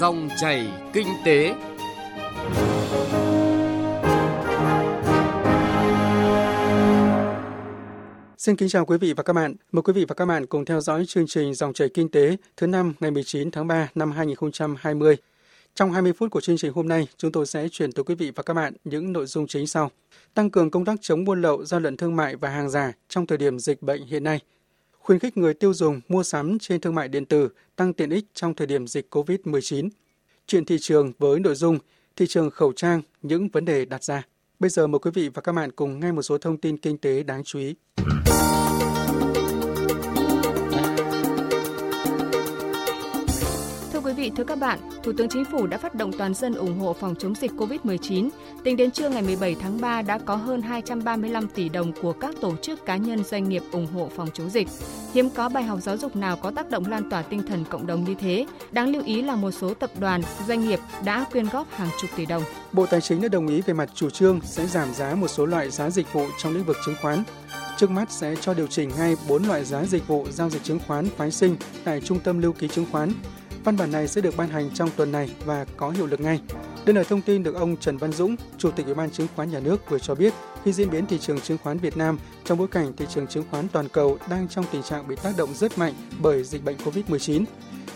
Dòng chảy kinh tế. Xin kính chào quý vị và các bạn. Mời quý vị và các bạn cùng theo dõi chương trình Dòng chảy kinh tế thứ năm ngày 19 tháng 3 năm 2020. Trong 20 phút của chương trình hôm nay, chúng tôi sẽ chuyển tới quý vị và các bạn những nội dung chính sau. Tăng cường công tác chống buôn lậu, gian lận thương mại và hàng giả trong thời điểm dịch bệnh hiện nay. Khuyến khích người tiêu dùng mua sắm trên thương mại điện tử, tăng tiện ích trong thời điểm dịch COVID-19. Chuyện thị trường với nội dung thị trường khẩu trang, những vấn đề đặt ra. Bây giờ mời quý vị và các bạn cùng nghe một số thông tin kinh tế đáng chú ý. Vị, thưa các bạn, Thủ tướng Chính phủ đã phát động toàn dân ủng hộ phòng chống dịch COVID-19. Tính đến trưa ngày 17 tháng 3 đã có hơn 235 tỷ đồng của các tổ chức cá nhân doanh nghiệp ủng hộ phòng chống dịch. Hiếm có bài học giáo dục nào có tác động lan tỏa tinh thần cộng đồng như thế. Đáng lưu ý là một số tập đoàn, doanh nghiệp đã quyên góp hàng chục tỷ đồng. Bộ Tài chính đã đồng ý về mặt chủ trương sẽ giảm giá một số loại giá dịch vụ trong lĩnh vực chứng khoán. Trước mắt sẽ cho điều chỉnh ngay 4 loại giá dịch vụ giao dịch chứng khoán phái sinh tại Trung tâm Lưu ký Chứng khoán Văn bản này sẽ được ban hành trong tuần này và có hiệu lực ngay. Đây là thông tin được ông Trần Văn Dũng, Chủ tịch Ủy ban Chứng khoán Nhà nước vừa cho biết khi diễn biến thị trường chứng khoán Việt Nam trong bối cảnh thị trường chứng khoán toàn cầu đang trong tình trạng bị tác động rất mạnh bởi dịch bệnh COVID-19.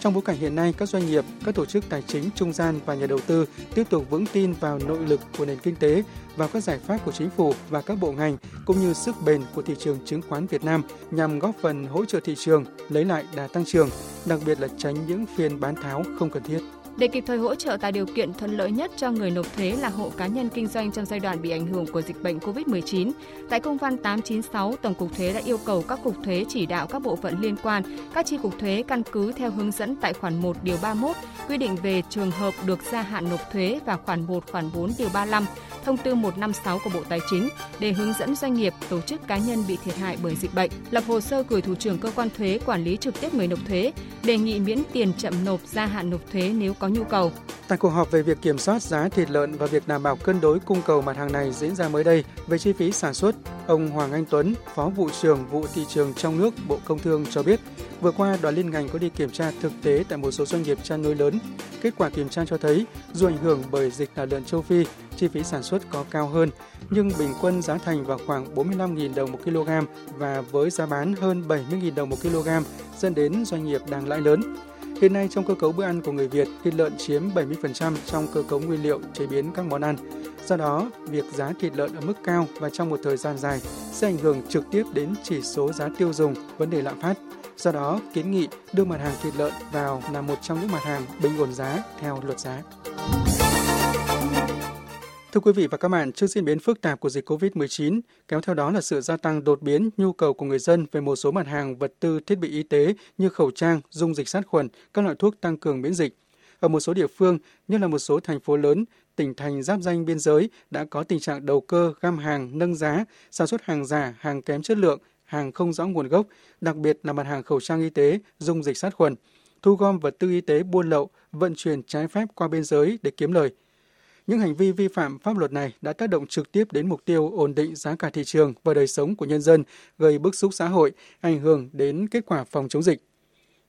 Trong bối cảnh hiện nay, các doanh nghiệp, các tổ chức tài chính, trung gian và nhà đầu tư tiếp tục vững tin vào nội lực của nền kinh tế, vào các giải pháp của chính phủ và các bộ ngành, cũng như sức bền của thị trường chứng khoán Việt Nam nhằm góp phần hỗ trợ thị trường lấy lại đà tăng trưởng, đặc biệt là tránh những phiên bán tháo không cần thiết. Để kịp thời hỗ trợ tạo điều kiện thuận lợi nhất cho người nộp thuế là hộ cá nhân kinh doanh trong giai đoạn bị ảnh hưởng của dịch bệnh COVID-19, tại công văn 896, Tổng cục Thuế đã yêu cầu các cục thuế chỉ đạo các bộ phận liên quan, các chi cục thuế căn cứ theo hướng dẫn tại khoản 1 điều 31 quy định về trường hợp được gia hạn nộp thuế và khoản 1 khoản 4 điều 35 thông tư 156 của Bộ Tài chính để hướng dẫn doanh nghiệp, tổ chức cá nhân bị thiệt hại bởi dịch bệnh, lập hồ sơ gửi thủ trưởng cơ quan thuế quản lý trực tiếp người nộp thuế, đề nghị miễn tiền chậm nộp gia hạn nộp thuế nếu có nhu cầu. Tại cuộc họp về việc kiểm soát giá thịt lợn và việc đảm bảo cân đối cung cầu mặt hàng này diễn ra mới đây về chi phí sản xuất, ông Hoàng Anh Tuấn, Phó vụ trưởng vụ thị trường trong nước Bộ Công Thương cho biết, vừa qua đoàn liên ngành có đi kiểm tra thực tế tại một số doanh nghiệp chăn nuôi lớn. Kết quả kiểm tra cho thấy, dù ảnh hưởng bởi dịch tả lợn châu Phi, chi phí sản xuất có cao hơn, nhưng bình quân giá thành vào khoảng 45.000 đồng một kg và với giá bán hơn 70.000 đồng một kg, dẫn đến doanh nghiệp đang lãi lớn. Hiện nay trong cơ cấu bữa ăn của người Việt, thịt lợn chiếm 70% trong cơ cấu nguyên liệu chế biến các món ăn. Do đó, việc giá thịt lợn ở mức cao và trong một thời gian dài sẽ ảnh hưởng trực tiếp đến chỉ số giá tiêu dùng, vấn đề lạm phát. Do đó, kiến nghị đưa mặt hàng thịt lợn vào là một trong những mặt hàng bình ổn giá theo luật giá. Thưa quý vị và các bạn, trước diễn biến phức tạp của dịch COVID-19, kéo theo đó là sự gia tăng đột biến nhu cầu của người dân về một số mặt hàng vật tư thiết bị y tế như khẩu trang, dung dịch sát khuẩn, các loại thuốc tăng cường miễn dịch. Ở một số địa phương, như là một số thành phố lớn, tỉnh thành giáp danh biên giới đã có tình trạng đầu cơ, găm hàng, nâng giá, sản xuất hàng giả, hàng kém chất lượng, hàng không rõ nguồn gốc, đặc biệt là mặt hàng khẩu trang y tế, dung dịch sát khuẩn, thu gom vật tư y tế buôn lậu, vận chuyển trái phép qua biên giới để kiếm lời – những hành vi vi phạm pháp luật này đã tác động trực tiếp đến mục tiêu ổn định giá cả thị trường và đời sống của nhân dân, gây bức xúc xã hội, ảnh hưởng đến kết quả phòng chống dịch.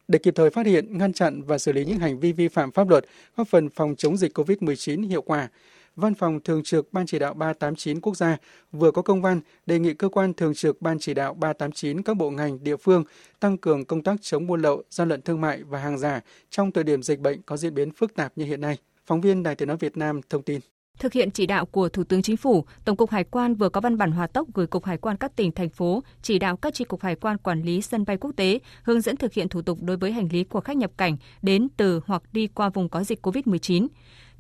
Để kịp thời phát hiện, ngăn chặn và xử lý những hành vi vi phạm pháp luật, góp phần phòng chống dịch COVID-19 hiệu quả, Văn phòng Thường trực Ban Chỉ đạo 389 quốc gia vừa có công văn đề nghị cơ quan Thường trực Ban Chỉ đạo 389 các bộ ngành địa phương tăng cường công tác chống buôn lậu, gian lận thương mại và hàng giả trong thời điểm dịch bệnh có diễn biến phức tạp như hiện nay. Phóng viên Đài Tiếng Nói Việt Nam thông tin. Thực hiện chỉ đạo của Thủ tướng Chính phủ, Tổng cục Hải quan vừa có văn bản hòa tốc gửi Cục Hải quan các tỉnh, thành phố, chỉ đạo các tri cục hải quan quản lý sân bay quốc tế, hướng dẫn thực hiện thủ tục đối với hành lý của khách nhập cảnh đến từ hoặc đi qua vùng có dịch COVID-19.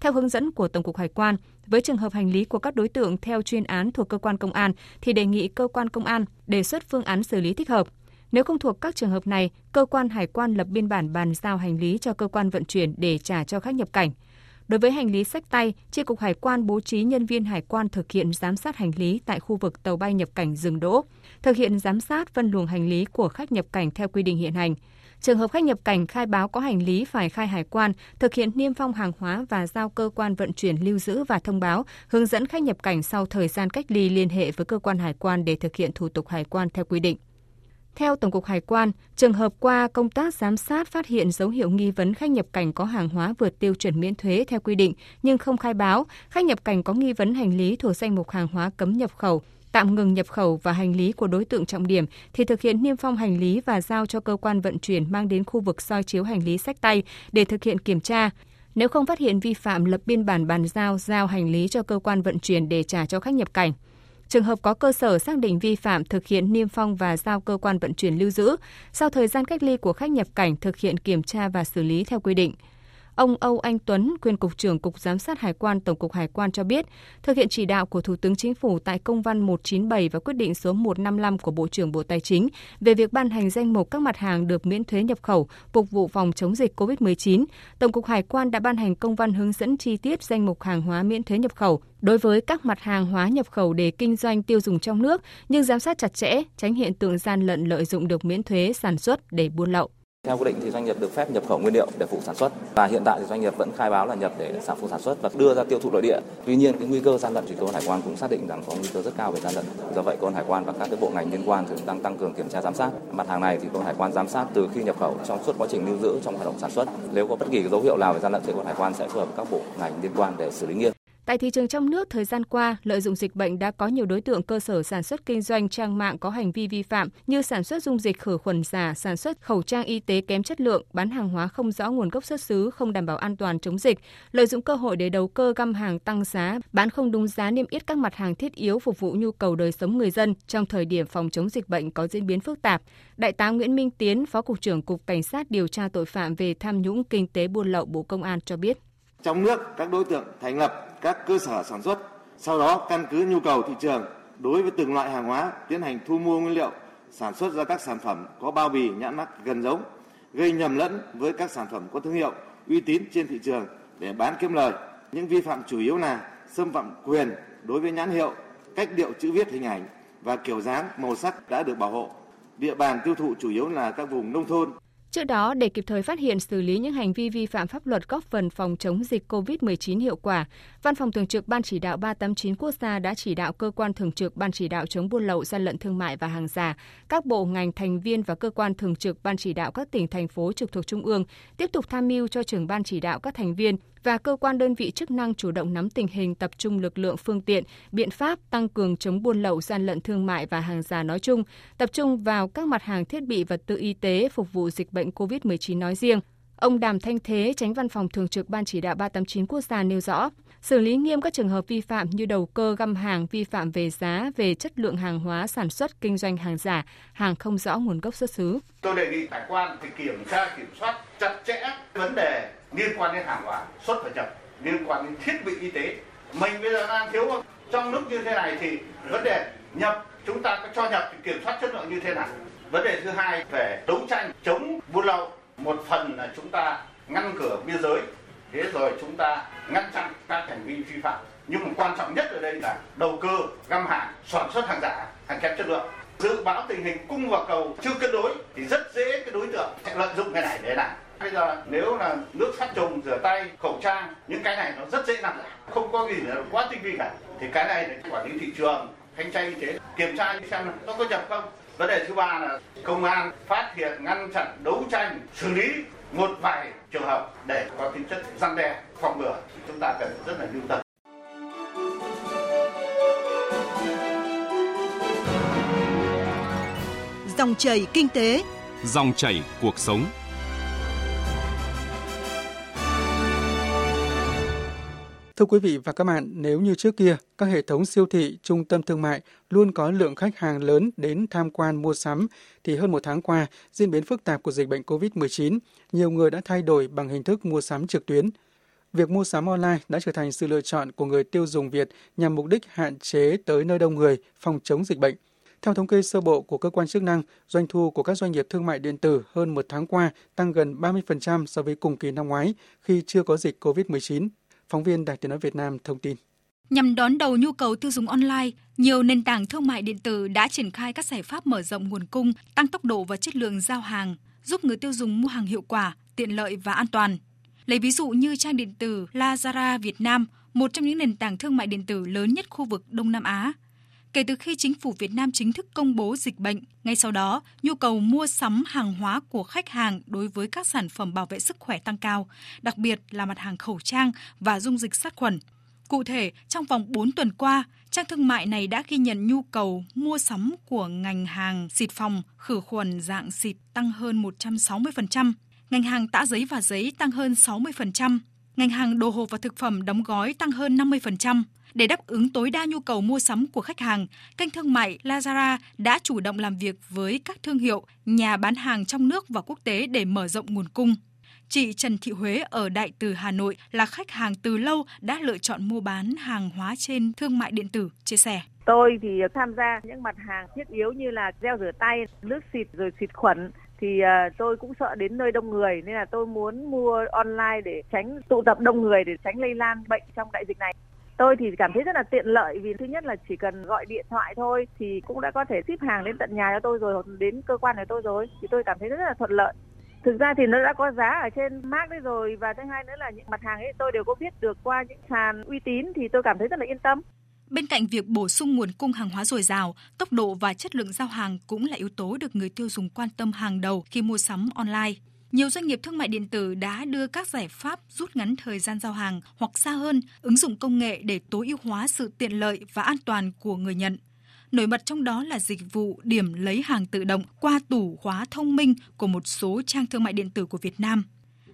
Theo hướng dẫn của Tổng cục Hải quan, với trường hợp hành lý của các đối tượng theo chuyên án thuộc cơ quan công an thì đề nghị cơ quan công an đề xuất phương án xử lý thích hợp. Nếu không thuộc các trường hợp này, cơ quan hải quan lập biên bản bàn giao hành lý cho cơ quan vận chuyển để trả cho khách nhập cảnh. Đối với hành lý sách tay, Chi cục Hải quan bố trí nhân viên hải quan thực hiện giám sát hành lý tại khu vực tàu bay nhập cảnh dừng đỗ, thực hiện giám sát phân luồng hành lý của khách nhập cảnh theo quy định hiện hành. Trường hợp khách nhập cảnh khai báo có hành lý phải khai hải quan, thực hiện niêm phong hàng hóa và giao cơ quan vận chuyển lưu giữ và thông báo, hướng dẫn khách nhập cảnh sau thời gian cách ly liên hệ với cơ quan hải quan để thực hiện thủ tục hải quan theo quy định. Theo Tổng cục Hải quan, trường hợp qua công tác giám sát phát hiện dấu hiệu nghi vấn khách nhập cảnh có hàng hóa vượt tiêu chuẩn miễn thuế theo quy định nhưng không khai báo, khách nhập cảnh có nghi vấn hành lý thuộc danh mục hàng hóa cấm nhập khẩu, tạm ngừng nhập khẩu và hành lý của đối tượng trọng điểm thì thực hiện niêm phong hành lý và giao cho cơ quan vận chuyển mang đến khu vực soi chiếu hành lý sách tay để thực hiện kiểm tra. Nếu không phát hiện vi phạm lập biên bản bàn giao giao hành lý cho cơ quan vận chuyển để trả cho khách nhập cảnh. Trường hợp có cơ sở xác định vi phạm thực hiện niêm phong và giao cơ quan vận chuyển lưu giữ, sau thời gian cách ly của khách nhập cảnh thực hiện kiểm tra và xử lý theo quy định. Ông Âu Anh Tuấn, quyền cục trưởng Cục Giám sát Hải quan Tổng cục Hải quan cho biết, thực hiện chỉ đạo của Thủ tướng Chính phủ tại công văn 197 và quyết định số 155 của Bộ trưởng Bộ Tài chính về việc ban hành danh mục các mặt hàng được miễn thuế nhập khẩu phục vụ phòng chống dịch COVID-19, Tổng cục Hải quan đã ban hành công văn hướng dẫn chi tiết danh mục hàng hóa miễn thuế nhập khẩu đối với các mặt hàng hóa nhập khẩu để kinh doanh tiêu dùng trong nước, nhưng giám sát chặt chẽ, tránh hiện tượng gian lận lợi dụng được miễn thuế sản xuất để buôn lậu. Theo quy định thì doanh nghiệp được phép nhập khẩu nguyên liệu để phụ sản xuất và hiện tại thì doanh nghiệp vẫn khai báo là nhập để sản phụ sản xuất và đưa ra tiêu thụ nội địa. Tuy nhiên cái nguy cơ gian lận, thì cơ quan hải quan cũng xác định rằng có nguy cơ rất cao về gian lận. Do vậy cơ quan hải quan và các cái bộ ngành liên quan thì đang tăng cường kiểm tra giám sát. Mặt hàng này thì cơ quan hải quan giám sát từ khi nhập khẩu trong suốt quá trình lưu giữ trong hoạt động sản xuất. Nếu có bất kỳ dấu hiệu nào về gian lận thì cơ quan hải quan sẽ phối hợp các bộ ngành liên quan để xử lý nghiêm. Tại thị trường trong nước, thời gian qua, lợi dụng dịch bệnh đã có nhiều đối tượng cơ sở sản xuất kinh doanh trang mạng có hành vi vi phạm như sản xuất dung dịch khử khuẩn giả, sản xuất khẩu trang y tế kém chất lượng, bán hàng hóa không rõ nguồn gốc xuất xứ, không đảm bảo an toàn chống dịch, lợi dụng cơ hội để đầu cơ găm hàng tăng giá, bán không đúng giá niêm yết các mặt hàng thiết yếu phục vụ nhu cầu đời sống người dân trong thời điểm phòng chống dịch bệnh có diễn biến phức tạp. Đại tá Nguyễn Minh Tiến, Phó cục trưởng Cục Cảnh sát điều tra tội phạm về tham nhũng kinh tế buôn lậu Bộ Công an cho biết. Trong nước, các đối tượng thành lập các cơ sở sản xuất, sau đó căn cứ nhu cầu thị trường đối với từng loại hàng hóa tiến hành thu mua nguyên liệu, sản xuất ra các sản phẩm có bao bì nhãn mác gần giống, gây nhầm lẫn với các sản phẩm có thương hiệu uy tín trên thị trường để bán kiếm lời. Những vi phạm chủ yếu là xâm phạm quyền đối với nhãn hiệu, cách điệu chữ viết hình ảnh và kiểu dáng màu sắc đã được bảo hộ. Địa bàn tiêu thụ chủ yếu là các vùng nông thôn, Trước đó, để kịp thời phát hiện xử lý những hành vi vi phạm pháp luật góp phần phòng chống dịch COVID-19 hiệu quả, Văn phòng Thường trực Ban Chỉ đạo 389 Quốc gia đã chỉ đạo cơ quan thường trực Ban Chỉ đạo chống buôn lậu, gian lận thương mại và hàng giả, các bộ ngành thành viên và cơ quan thường trực Ban Chỉ đạo các tỉnh, thành phố trực thuộc Trung ương tiếp tục tham mưu cho trưởng Ban Chỉ đạo các thành viên và cơ quan đơn vị chức năng chủ động nắm tình hình tập trung lực lượng phương tiện, biện pháp tăng cường chống buôn lậu, gian lận thương mại và hàng giả nói chung, tập trung vào các mặt hàng thiết bị vật tư y tế phục vụ dịch bệnh COVID-19 nói riêng. Ông Đàm Thanh Thế, tránh văn phòng thường trực Ban chỉ đạo 389 quốc gia nêu rõ, xử lý nghiêm các trường hợp vi phạm như đầu cơ găm hàng, vi phạm về giá, về chất lượng hàng hóa sản xuất, kinh doanh hàng giả, hàng không rõ nguồn gốc xuất xứ. Tôi đề nghị hải quan thì kiểm tra, kiểm soát chặt chẽ vấn đề liên quan đến hàng hóa xuất và nhập, liên quan đến thiết bị y tế. Mình bây giờ đang thiếu không? Trong lúc như thế này thì vấn đề nhập chúng ta có cho nhập thì kiểm soát chất lượng như thế nào? Vấn đề thứ hai về đấu tranh chống buôn lậu một phần là chúng ta ngăn cửa biên giới thế rồi chúng ta ngăn chặn các hành vi vi phạm nhưng mà quan trọng nhất ở đây là đầu cơ găm hàng sản xuất hàng giả hàng kém chất lượng dự báo tình hình cung và cầu chưa cân đối thì rất dễ cái đối tượng sẽ lợi dụng cái này để làm bây giờ nếu là nước sát trùng rửa tay khẩu trang những cái này nó rất dễ làm. Giả không có gì là quá tinh vi cả. Thì cái này là quản lý thị trường thanh tra y tế kiểm tra xem nó có nhập không. Vấn đề thứ ba là công an phát hiện ngăn chặn đấu tranh xử lý một vài trường hợp để có tính chất răn đe phòng ngừa. Chúng ta cần rất là lưu tâm. Dòng chảy kinh tế. Dòng chảy cuộc sống Thưa quý vị và các bạn, nếu như trước kia, các hệ thống siêu thị, trung tâm thương mại luôn có lượng khách hàng lớn đến tham quan mua sắm, thì hơn một tháng qua, diễn biến phức tạp của dịch bệnh COVID-19, nhiều người đã thay đổi bằng hình thức mua sắm trực tuyến. Việc mua sắm online đã trở thành sự lựa chọn của người tiêu dùng Việt nhằm mục đích hạn chế tới nơi đông người, phòng chống dịch bệnh. Theo thống kê sơ bộ của cơ quan chức năng, doanh thu của các doanh nghiệp thương mại điện tử hơn một tháng qua tăng gần 30% so với cùng kỳ năm ngoái khi chưa có dịch COVID-19. Phóng viên Đài Tiếng Nói Việt Nam thông tin. Nhằm đón đầu nhu cầu tiêu dùng online, nhiều nền tảng thương mại điện tử đã triển khai các giải pháp mở rộng nguồn cung, tăng tốc độ và chất lượng giao hàng, giúp người tiêu dùng mua hàng hiệu quả, tiện lợi và an toàn. Lấy ví dụ như trang điện tử Lazada Việt Nam, một trong những nền tảng thương mại điện tử lớn nhất khu vực Đông Nam Á. Kể từ khi chính phủ Việt Nam chính thức công bố dịch bệnh, ngay sau đó, nhu cầu mua sắm hàng hóa của khách hàng đối với các sản phẩm bảo vệ sức khỏe tăng cao, đặc biệt là mặt hàng khẩu trang và dung dịch sát khuẩn. Cụ thể, trong vòng 4 tuần qua, trang thương mại này đã ghi nhận nhu cầu mua sắm của ngành hàng xịt phòng, khử khuẩn dạng xịt tăng hơn 160%, ngành hàng tã giấy và giấy tăng hơn 60%, ngành hàng đồ hộp và thực phẩm đóng gói tăng hơn 50%. Để đáp ứng tối đa nhu cầu mua sắm của khách hàng, kênh thương mại Lazara đã chủ động làm việc với các thương hiệu, nhà bán hàng trong nước và quốc tế để mở rộng nguồn cung. Chị Trần Thị Huế ở Đại Từ Hà Nội là khách hàng từ lâu đã lựa chọn mua bán hàng hóa trên thương mại điện tử, chia sẻ. Tôi thì tham gia những mặt hàng thiết yếu như là gel rửa tay, nước xịt rồi xịt khuẩn thì uh, tôi cũng sợ đến nơi đông người nên là tôi muốn mua online để tránh tụ tập đông người để tránh lây lan bệnh trong đại dịch này. Tôi thì cảm thấy rất là tiện lợi vì thứ nhất là chỉ cần gọi điện thoại thôi thì cũng đã có thể ship hàng đến tận nhà cho tôi rồi hoặc đến cơ quan của tôi rồi thì tôi cảm thấy rất là thuận lợi. Thực ra thì nó đã có giá ở trên mác đấy rồi và thứ hai nữa là những mặt hàng ấy tôi đều có biết được qua những sàn uy tín thì tôi cảm thấy rất là yên tâm. Bên cạnh việc bổ sung nguồn cung hàng hóa dồi dào, tốc độ và chất lượng giao hàng cũng là yếu tố được người tiêu dùng quan tâm hàng đầu khi mua sắm online. Nhiều doanh nghiệp thương mại điện tử đã đưa các giải pháp rút ngắn thời gian giao hàng hoặc xa hơn, ứng dụng công nghệ để tối ưu hóa sự tiện lợi và an toàn của người nhận. Nổi bật trong đó là dịch vụ điểm lấy hàng tự động qua tủ khóa thông minh của một số trang thương mại điện tử của Việt Nam.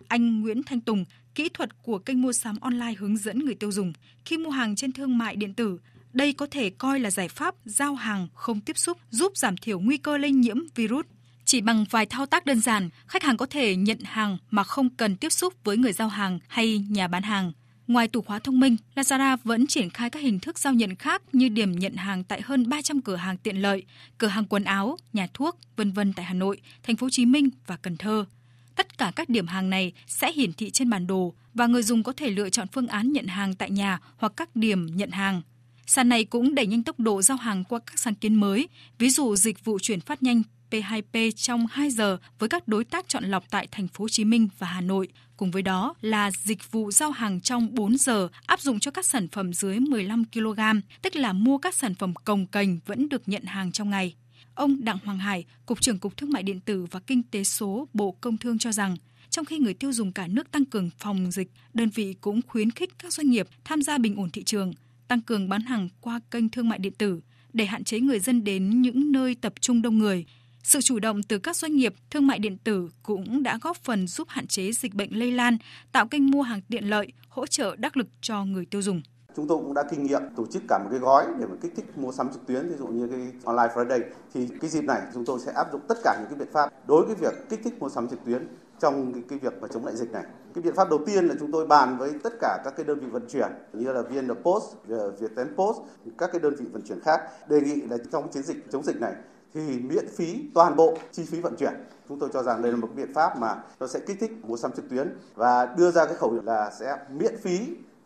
Anh Nguyễn Thanh Tùng, kỹ thuật của kênh mua sắm online hướng dẫn người tiêu dùng khi mua hàng trên thương mại điện tử, đây có thể coi là giải pháp giao hàng không tiếp xúc giúp giảm thiểu nguy cơ lây nhiễm virus. Chỉ bằng vài thao tác đơn giản, khách hàng có thể nhận hàng mà không cần tiếp xúc với người giao hàng hay nhà bán hàng. Ngoài tủ khóa thông minh, Lazada vẫn triển khai các hình thức giao nhận khác như điểm nhận hàng tại hơn 300 cửa hàng tiện lợi, cửa hàng quần áo, nhà thuốc, vân vân tại Hà Nội, Thành phố Hồ Chí Minh và Cần Thơ. Tất cả các điểm hàng này sẽ hiển thị trên bản đồ và người dùng có thể lựa chọn phương án nhận hàng tại nhà hoặc các điểm nhận hàng. Sàn này cũng đẩy nhanh tốc độ giao hàng qua các sáng kiến mới, ví dụ dịch vụ chuyển phát nhanh P2P trong 2 giờ với các đối tác chọn lọc tại thành phố Hồ Chí Minh và Hà Nội. Cùng với đó là dịch vụ giao hàng trong 4 giờ áp dụng cho các sản phẩm dưới 15 kg, tức là mua các sản phẩm cồng cành vẫn được nhận hàng trong ngày. Ông Đặng Hoàng Hải, Cục trưởng Cục Thương mại Điện tử và Kinh tế số Bộ Công Thương cho rằng, trong khi người tiêu dùng cả nước tăng cường phòng dịch, đơn vị cũng khuyến khích các doanh nghiệp tham gia bình ổn thị trường, tăng cường bán hàng qua kênh thương mại điện tử để hạn chế người dân đến những nơi tập trung đông người, sự chủ động từ các doanh nghiệp thương mại điện tử cũng đã góp phần giúp hạn chế dịch bệnh lây lan, tạo kênh mua hàng tiện lợi, hỗ trợ đắc lực cho người tiêu dùng. Chúng tôi cũng đã kinh nghiệm tổ chức cả một cái gói để mà kích thích mua sắm trực tuyến, ví dụ như cái online Friday. Thì cái dịp này chúng tôi sẽ áp dụng tất cả những cái biện pháp đối với việc kích thích mua sắm trực tuyến trong cái, cái việc mà chống lại dịch này. Cái biện pháp đầu tiên là chúng tôi bàn với tất cả các cái đơn vị vận chuyển như là VN Post, Viettel Post, các cái đơn vị vận chuyển khác đề nghị là trong chiến dịch chống dịch này thì miễn phí toàn bộ chi phí vận chuyển. Chúng tôi cho rằng đây là một biện pháp mà nó sẽ kích thích mua sắm trực tuyến và đưa ra cái khẩu hiệu là sẽ miễn phí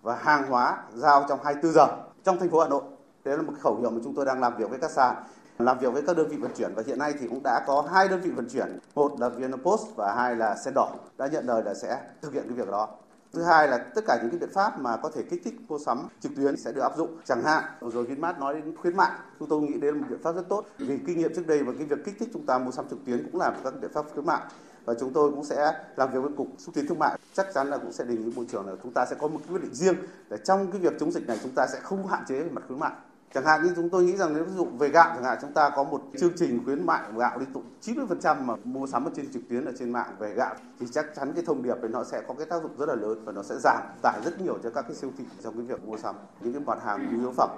và hàng hóa giao trong 24 giờ trong thành phố Hà Nội. Đấy là một khẩu hiệu mà chúng tôi đang làm việc với các sàn làm việc với các đơn vị vận chuyển và hiện nay thì cũng đã có hai đơn vị vận chuyển một là Vinapost và hai là Sen Đỏ đã nhận lời là sẽ thực hiện cái việc đó Thứ hai là tất cả những cái biện pháp mà có thể kích thích mua sắm trực tuyến sẽ được áp dụng. Chẳng hạn rồi Vinmart nói đến khuyến mại, chúng tôi nghĩ đây là một biện pháp rất tốt vì kinh nghiệm trước đây và cái việc kích thích chúng ta mua sắm trực tuyến cũng là các biện pháp khuyến mại và chúng tôi cũng sẽ làm việc với cục xúc tiến thương mại chắc chắn là cũng sẽ đề nghị bộ trưởng là chúng ta sẽ có một quyết định riêng để trong cái việc chống dịch này chúng ta sẽ không hạn chế về mặt khuyến mại Chẳng hạn như chúng tôi nghĩ rằng nếu ví dụ về gạo chẳng hạn chúng ta có một chương trình khuyến mại gạo liên tục 90% mà mua sắm ở trên trực tuyến ở trên mạng về gạo thì chắc chắn cái thông điệp này nó sẽ có cái tác dụng rất là lớn và nó sẽ giảm tải rất nhiều cho các cái siêu thị trong cái việc mua sắm những cái mặt hàng nhu yếu phẩm.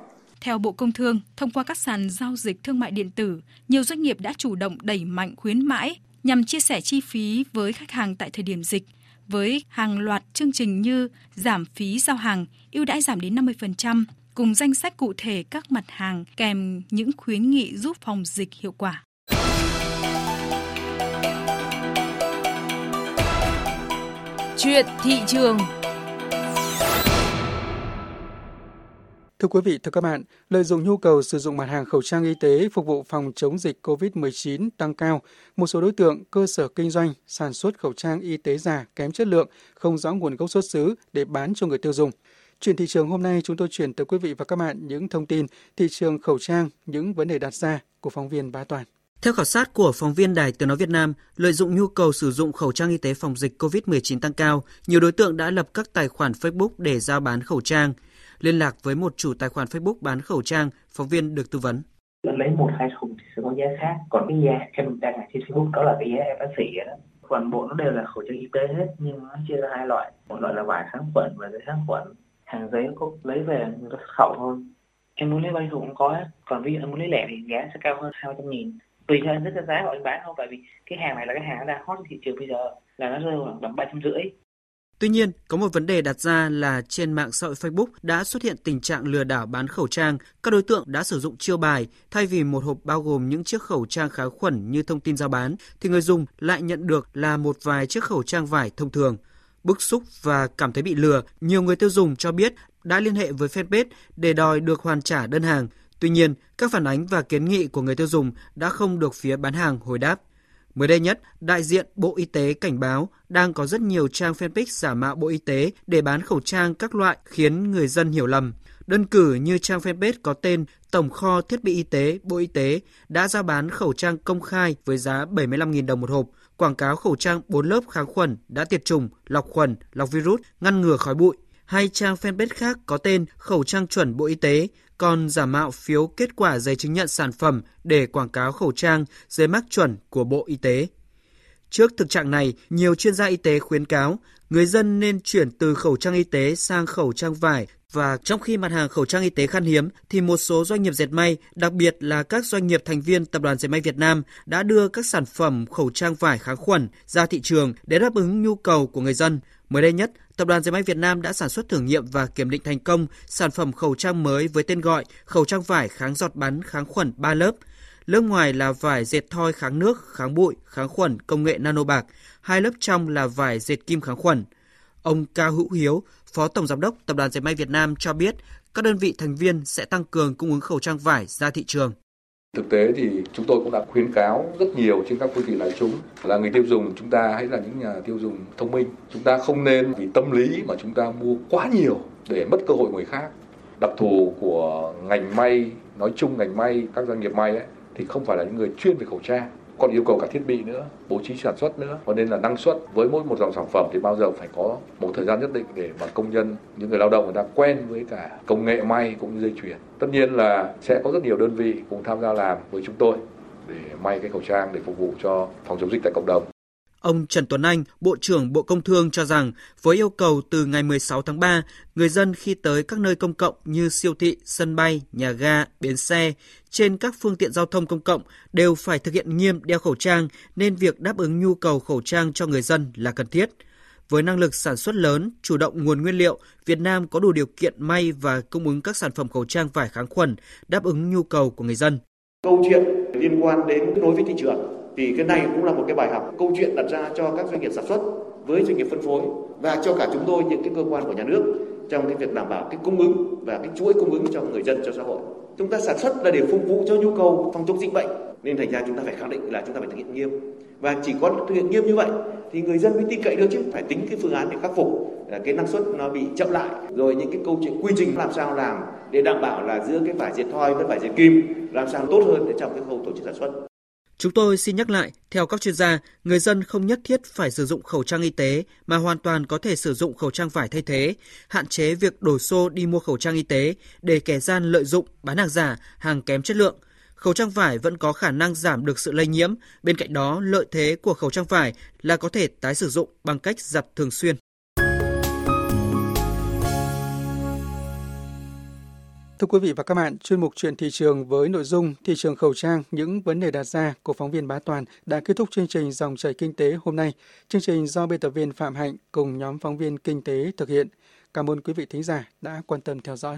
Theo Bộ Công Thương, thông qua các sàn giao dịch thương mại điện tử, nhiều doanh nghiệp đã chủ động đẩy mạnh khuyến mãi nhằm chia sẻ chi phí với khách hàng tại thời điểm dịch với hàng loạt chương trình như giảm phí giao hàng, ưu đãi giảm đến 50%, cùng danh sách cụ thể các mặt hàng kèm những khuyến nghị giúp phòng dịch hiệu quả. Chuyện thị trường Thưa quý vị, thưa các bạn, lợi dụng nhu cầu sử dụng mặt hàng khẩu trang y tế phục vụ phòng chống dịch COVID-19 tăng cao, một số đối tượng cơ sở kinh doanh sản xuất khẩu trang y tế giả kém chất lượng, không rõ nguồn gốc xuất xứ để bán cho người tiêu dùng. Chuyển thị trường hôm nay chúng tôi chuyển tới quý vị và các bạn những thông tin thị trường khẩu trang, những vấn đề đặt ra của phóng viên Bá Toàn. Theo khảo sát của phóng viên Đài Tiếng Nói Việt Nam, lợi dụng nhu cầu sử dụng khẩu trang y tế phòng dịch COVID-19 tăng cao, nhiều đối tượng đã lập các tài khoản Facebook để giao bán khẩu trang. Liên lạc với một chủ tài khoản Facebook bán khẩu trang, phóng viên được tư vấn. Lấy một hai thùng thì sẽ có giá khác, còn cái giá em đang trên Facebook đó là cái giá em bác xỉ đó. Toàn bộ nó đều là khẩu trang y tế hết nhưng nó chia ra hai loại, một loại là vải kháng khuẩn và giấy kháng khuẩn. Hàng giấy có lấy về người ta khẩu thôi. Em muốn lấy bao nhiêu cũng có hết, còn ví dụ em muốn lấy lẻ thì giá sẽ cao hơn 200 nghìn tùy theo rất giá họ bán không tại vì cái hàng này là cái hàng đang hot thị trường bây giờ là nó rơi khoảng tầm ba trăm rưỡi Tuy nhiên, có một vấn đề đặt ra là trên mạng xã hội Facebook đã xuất hiện tình trạng lừa đảo bán khẩu trang. Các đối tượng đã sử dụng chiêu bài, thay vì một hộp bao gồm những chiếc khẩu trang kháng khuẩn như thông tin giao bán, thì người dùng lại nhận được là một vài chiếc khẩu trang vải thông thường. Bức xúc và cảm thấy bị lừa, nhiều người tiêu dùng cho biết đã liên hệ với fanpage để đòi được hoàn trả đơn hàng. Tuy nhiên, các phản ánh và kiến nghị của người tiêu dùng đã không được phía bán hàng hồi đáp. Mới đây nhất, đại diện Bộ Y tế cảnh báo đang có rất nhiều trang fanpage giả mạo Bộ Y tế để bán khẩu trang các loại khiến người dân hiểu lầm. Đơn cử như trang fanpage có tên Tổng kho thiết bị y tế Bộ Y tế đã ra bán khẩu trang công khai với giá 75.000 đồng một hộp, quảng cáo khẩu trang 4 lớp kháng khuẩn đã tiệt trùng, lọc khuẩn, lọc virus, ngăn ngừa khói bụi. Hai trang fanpage khác có tên khẩu trang chuẩn Bộ Y tế còn giả mạo phiếu kết quả giấy chứng nhận sản phẩm để quảng cáo khẩu trang giấy mác chuẩn của Bộ Y tế. Trước thực trạng này, nhiều chuyên gia y tế khuyến cáo người dân nên chuyển từ khẩu trang y tế sang khẩu trang vải và trong khi mặt hàng khẩu trang y tế khan hiếm thì một số doanh nghiệp dệt may, đặc biệt là các doanh nghiệp thành viên Tập đoàn Dệt may Việt Nam đã đưa các sản phẩm khẩu trang vải kháng khuẩn ra thị trường để đáp ứng nhu cầu của người dân. Mới đây nhất, Tập đoàn Dệt may Việt Nam đã sản xuất thử nghiệm và kiểm định thành công sản phẩm khẩu trang mới với tên gọi khẩu trang vải kháng giọt bắn kháng khuẩn 3 lớp. Lớp ngoài là vải dệt thoi kháng nước, kháng bụi, kháng khuẩn công nghệ nano bạc, hai lớp trong là vải dệt kim kháng khuẩn. Ông Cao Hữu Hiếu, Phó Tổng Giám đốc Tập đoàn Dệt may Việt Nam cho biết các đơn vị thành viên sẽ tăng cường cung ứng khẩu trang vải ra thị trường. Thực tế thì chúng tôi cũng đã khuyến cáo rất nhiều trên các phương tiện đại chúng là người tiêu dùng chúng ta hãy là những nhà tiêu dùng thông minh. Chúng ta không nên vì tâm lý mà chúng ta mua quá nhiều để mất cơ hội người khác. Đặc thù của ngành may, nói chung ngành may, các doanh nghiệp may ấy, thì không phải là những người chuyên về khẩu trang còn yêu cầu cả thiết bị nữa, bố trí sản xuất nữa. Cho nên là năng suất với mỗi một dòng sản phẩm thì bao giờ phải có một thời gian nhất định để mà công nhân, những người lao động người ta quen với cả công nghệ may cũng như dây chuyền. Tất nhiên là sẽ có rất nhiều đơn vị cùng tham gia làm với chúng tôi để may cái khẩu trang để phục vụ cho phòng chống dịch tại cộng đồng. Ông Trần Tuấn Anh, Bộ trưởng Bộ Công Thương cho rằng với yêu cầu từ ngày 16 tháng 3, người dân khi tới các nơi công cộng như siêu thị, sân bay, nhà ga, bến xe, trên các phương tiện giao thông công cộng đều phải thực hiện nghiêm đeo khẩu trang nên việc đáp ứng nhu cầu khẩu trang cho người dân là cần thiết. Với năng lực sản xuất lớn, chủ động nguồn nguyên liệu, Việt Nam có đủ điều kiện may và cung ứng các sản phẩm khẩu trang vải kháng khuẩn đáp ứng nhu cầu của người dân. Câu chuyện liên quan đến đối với thị trường thì cái này cũng là một cái bài học, câu chuyện đặt ra cho các doanh nghiệp sản xuất với doanh nghiệp phân phối và cho cả chúng tôi, những cái cơ quan của nhà nước trong cái việc đảm bảo cái cung ứng và cái chuỗi cung ứng cho người dân, cho xã hội. Chúng ta sản xuất là để phục vụ cho nhu cầu phòng chống dịch bệnh. Nên thành ra chúng ta phải khẳng định là chúng ta phải thực hiện nghiêm. Và chỉ có thực hiện nghiêm như vậy thì người dân mới tin cậy được chứ. Phải tính cái phương án để khắc phục cái năng suất nó bị chậm lại. Rồi những cái câu chuyện quy trình làm sao làm để đảm bảo là giữa cái vải dệt thoi với vải dệt kim làm sao tốt hơn để trong cái khâu tổ chức sản xuất. Chúng tôi xin nhắc lại, theo các chuyên gia, người dân không nhất thiết phải sử dụng khẩu trang y tế mà hoàn toàn có thể sử dụng khẩu trang vải thay thế, hạn chế việc đổ xô đi mua khẩu trang y tế để kẻ gian lợi dụng bán hàng giả, hàng kém chất lượng. Khẩu trang vải vẫn có khả năng giảm được sự lây nhiễm, bên cạnh đó lợi thế của khẩu trang vải là có thể tái sử dụng bằng cách giặt thường xuyên. Thưa quý vị và các bạn, chuyên mục chuyện thị trường với nội dung thị trường khẩu trang, những vấn đề đặt ra của phóng viên Bá Toàn đã kết thúc chương trình dòng chảy kinh tế hôm nay. Chương trình do biên tập viên Phạm Hạnh cùng nhóm phóng viên kinh tế thực hiện. Cảm ơn quý vị thính giả đã quan tâm theo dõi.